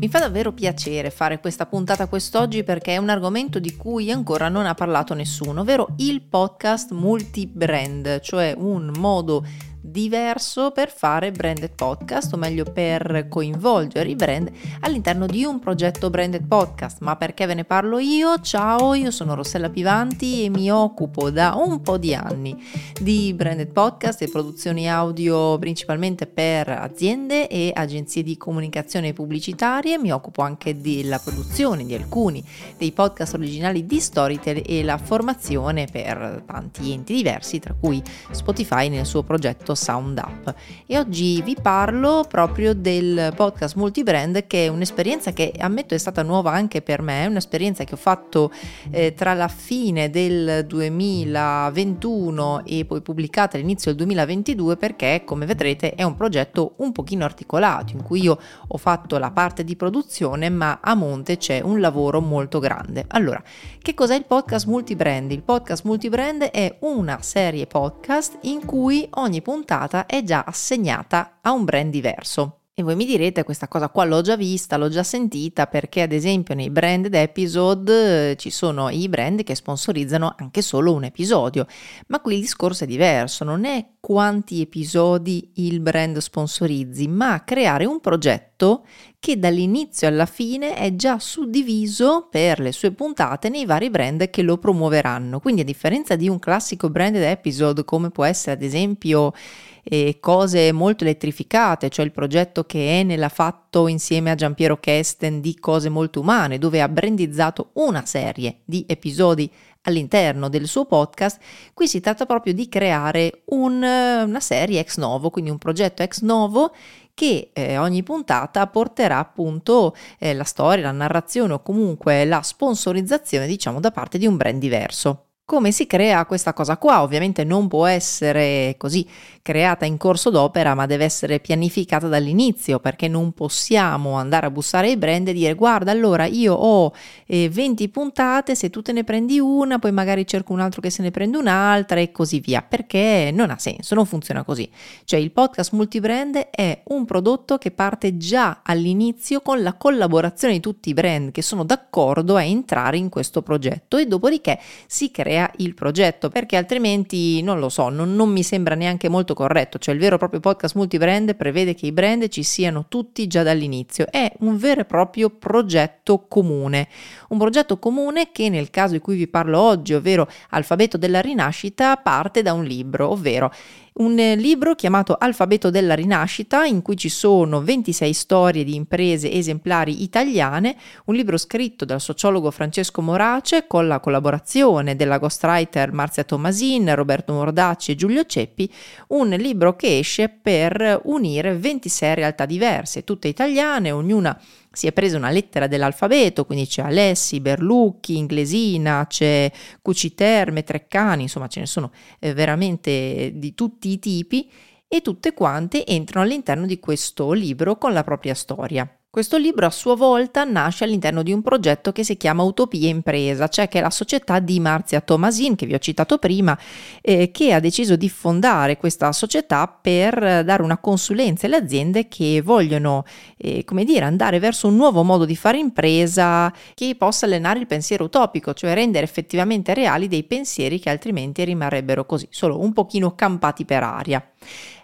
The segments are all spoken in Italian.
Mi fa davvero piacere fare questa puntata quest'oggi perché è un argomento di cui ancora non ha parlato nessuno, ovvero il podcast multi-brand, cioè un modo diverso per fare branded podcast, o meglio per coinvolgere i brand all'interno di un progetto branded podcast. Ma perché ve ne parlo io? Ciao, io sono Rossella Pivanti e mi occupo da un po' di anni di branded podcast e produzioni audio principalmente per aziende e agenzie di comunicazione pubblicitarie. Mi occupo anche della produzione di alcuni dei podcast originali di Storytel e la formazione per tanti enti diversi, tra cui Spotify nel suo progetto Sound Up e oggi vi parlo proprio del podcast multibrand che è un'esperienza che ammetto è stata nuova anche per me, è un'esperienza che ho fatto eh, tra la fine del 2021 e poi pubblicata all'inizio del 2022 perché come vedrete è un progetto un pochino articolato in cui io ho fatto la parte di produzione ma a monte c'è un lavoro molto grande. Allora, che cos'è il podcast multibrand? Il podcast multibrand è una serie podcast in cui ogni puntata puntata è già assegnata a un brand diverso. E voi mi direte questa cosa qua l'ho già vista, l'ho già sentita perché ad esempio nei branded episode eh, ci sono i brand che sponsorizzano anche solo un episodio, ma qui il discorso è diverso, non è quanti episodi il brand sponsorizzi, ma creare un progetto che dall'inizio alla fine è già suddiviso per le sue puntate nei vari brand che lo promuoveranno. Quindi a differenza di un classico branded episode come può essere ad esempio eh, cose molto elettrificate, cioè il progetto che Enel ha fatto insieme a Giampiero Kesten di cose molto umane, dove ha brandizzato una serie di episodi all'interno del suo podcast, qui si tratta proprio di creare un, una serie ex novo, quindi un progetto ex novo che eh, ogni puntata porterà appunto eh, la storia, la narrazione o comunque la sponsorizzazione diciamo da parte di un brand diverso. Come si crea questa cosa qua? Ovviamente non può essere così creata in corso d'opera, ma deve essere pianificata dall'inizio, perché non possiamo andare a bussare ai brand e dire guarda, allora io ho eh, 20 puntate, se tu te ne prendi una, poi magari cerco un altro che se ne prende un'altra e così via, perché non ha senso, non funziona così. Cioè il podcast multibrand è un prodotto che parte già all'inizio con la collaborazione di tutti i brand che sono d'accordo a entrare in questo progetto e dopodiché si crea crea il progetto, perché altrimenti non lo so, non, non mi sembra neanche molto corretto. Cioè il vero e proprio podcast multibrand prevede che i brand ci siano tutti già dall'inizio. È un vero e proprio progetto comune. Un progetto comune che nel caso di cui vi parlo oggi, ovvero Alfabeto della Rinascita, parte da un libro, ovvero un libro chiamato Alfabeto della Rinascita in cui ci sono 26 storie di imprese esemplari italiane, un libro scritto dal sociologo Francesco Morace con la collaborazione della ghostwriter Marzia Tomasin, Roberto Mordacci e Giulio Ceppi, un libro che esce per unire 26 realtà diverse, tutte italiane, ognuna si è presa una lettera dell'alfabeto, quindi c'è Alessi, Berlucchi, Inglesina, c'è Cuciterme, Treccani, insomma ce ne sono eh, veramente di tutti i tipi e tutte quante entrano all'interno di questo libro con la propria storia. Questo libro a sua volta nasce all'interno di un progetto che si chiama Utopia Impresa, cioè che è la società di Marzia Tomasin, che vi ho citato prima, eh, che ha deciso di fondare questa società per dare una consulenza alle aziende che vogliono, eh, come dire, andare verso un nuovo modo di fare impresa che possa allenare il pensiero utopico, cioè rendere effettivamente reali dei pensieri che altrimenti rimarrebbero così, solo un pochino campati per aria.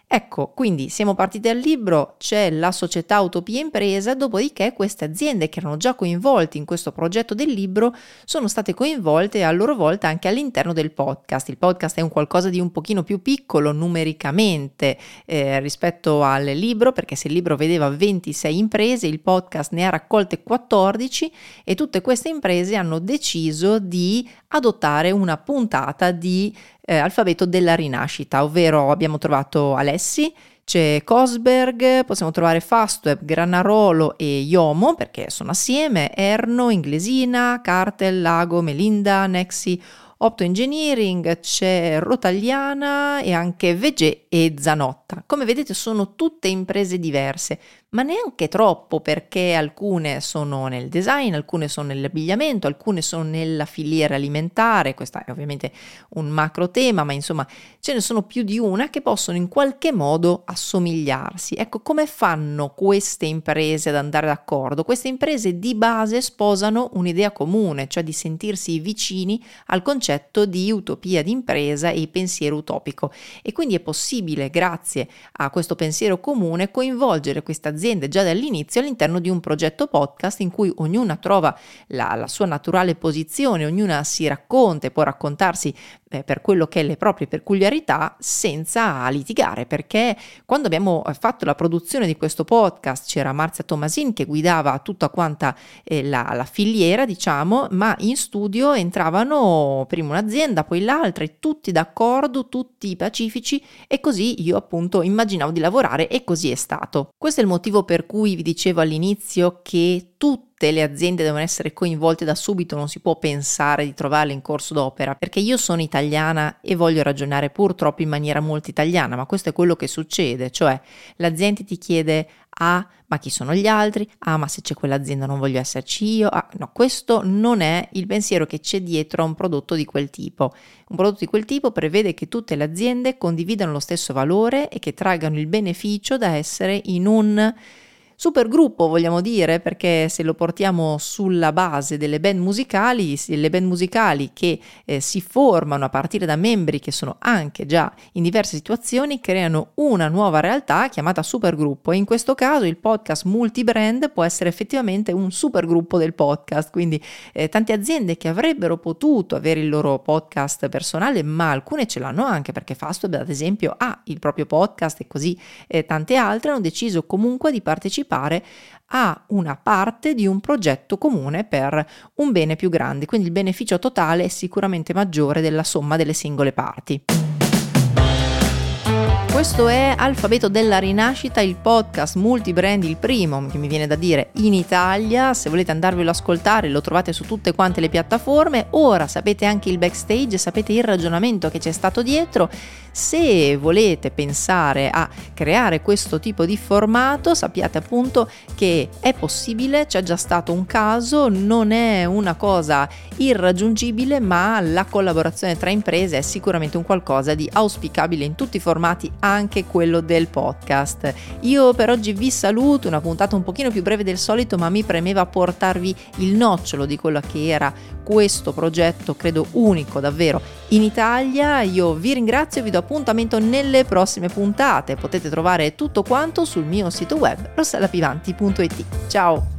Ecco, quindi siamo partiti dal libro, c'è la società Utopia Impresa, dopodiché queste aziende che erano già coinvolte in questo progetto del libro sono state coinvolte a loro volta anche all'interno del podcast. Il podcast è un qualcosa di un pochino più piccolo numericamente eh, rispetto al libro, perché se il libro vedeva 26 imprese, il podcast ne ha raccolte 14 e tutte queste imprese hanno deciso di adottare una puntata di eh, alfabeto della rinascita, ovvero abbiamo trovato Alessi, c'è Cosberg, possiamo trovare Fastweb, Granarolo e Iomo perché sono assieme, Erno, Inglesina, Cartel, Lago, Melinda, Nexi, Opto Engineering, c'è Rotagliana e anche Vegè e Zanotta. Come vedete sono tutte imprese diverse, ma neanche troppo perché alcune sono nel design, alcune sono nell'abbigliamento, alcune sono nella filiera alimentare, questo è ovviamente un macro tema, ma insomma ce ne sono più di una che possono in qualche modo assomigliarsi. Ecco, come fanno queste imprese ad andare d'accordo? Queste imprese di base sposano un'idea comune, cioè di sentirsi vicini al concetto di utopia d'impresa e pensiero utopico. E quindi è possibile, grazie a questo pensiero comune, coinvolgere queste aziende già dall'inizio all'interno di un progetto podcast in cui ognuna trova la, la sua naturale posizione, ognuna si racconta e può raccontarsi eh, per quello che è le proprie peculiarità senza litigare, perché quando abbiamo eh, fatto la produzione di questo podcast c'era Marzia Tomasin che guidava tutta quanta eh, la, la, filiera, diciamo, ma in studio entravano prima un'azienda, poi l'altra, e tutti d'accordo, tutti pacifici e così io appunto immaginavo di lavorare e così è stato. Questo è il motivo per cui vi dicevo all'inizio che tutte le aziende devono essere coinvolte da subito, non si può pensare di trovarle in corso d'opera, perché io sono italiana e voglio ragionare purtroppo in maniera molto italiana, ma questo è quello che succede, cioè l'azienda ti chiede Ah, ma chi sono gli altri? Ah, ma se c'è quell'azienda non voglio esserci io. Ah, no, questo non è il pensiero che c'è dietro a un prodotto di quel tipo. Un prodotto di quel tipo prevede che tutte le aziende condividano lo stesso valore e che traggano il beneficio da essere in un super gruppo vogliamo dire perché se lo portiamo sulla base delle band musicali, le band musicali che eh, si formano a partire da membri che sono anche già in diverse situazioni creano una nuova realtà chiamata supergruppo. E in questo caso il podcast multibrand può essere effettivamente un supergruppo del podcast, quindi eh, tante aziende che avrebbero potuto avere il loro podcast personale ma alcune ce l'hanno anche perché Fastweb ad esempio ha il proprio podcast e così eh, tante altre hanno deciso comunque di partecipare partecipare a una parte di un progetto comune per un bene più grande, quindi il beneficio totale è sicuramente maggiore della somma delle singole parti. Questo è Alfabeto della Rinascita, il podcast multibrand, il primo che mi viene da dire in Italia. Se volete andarvelo ad ascoltare lo trovate su tutte quante le piattaforme. Ora sapete anche il backstage, sapete il ragionamento che c'è stato dietro. Se volete pensare a creare questo tipo di formato, sappiate appunto che è possibile, c'è già stato un caso, non è una cosa irraggiungibile, ma la collaborazione tra imprese è sicuramente un qualcosa di auspicabile in tutti i formati anche quello del podcast. Io per oggi vi saluto, una puntata un pochino più breve del solito, ma mi premeva portarvi il nocciolo di quello che era questo progetto, credo unico davvero in Italia. Io vi ringrazio e vi do appuntamento nelle prossime puntate. Potete trovare tutto quanto sul mio sito web rossellapivanti.it. Ciao!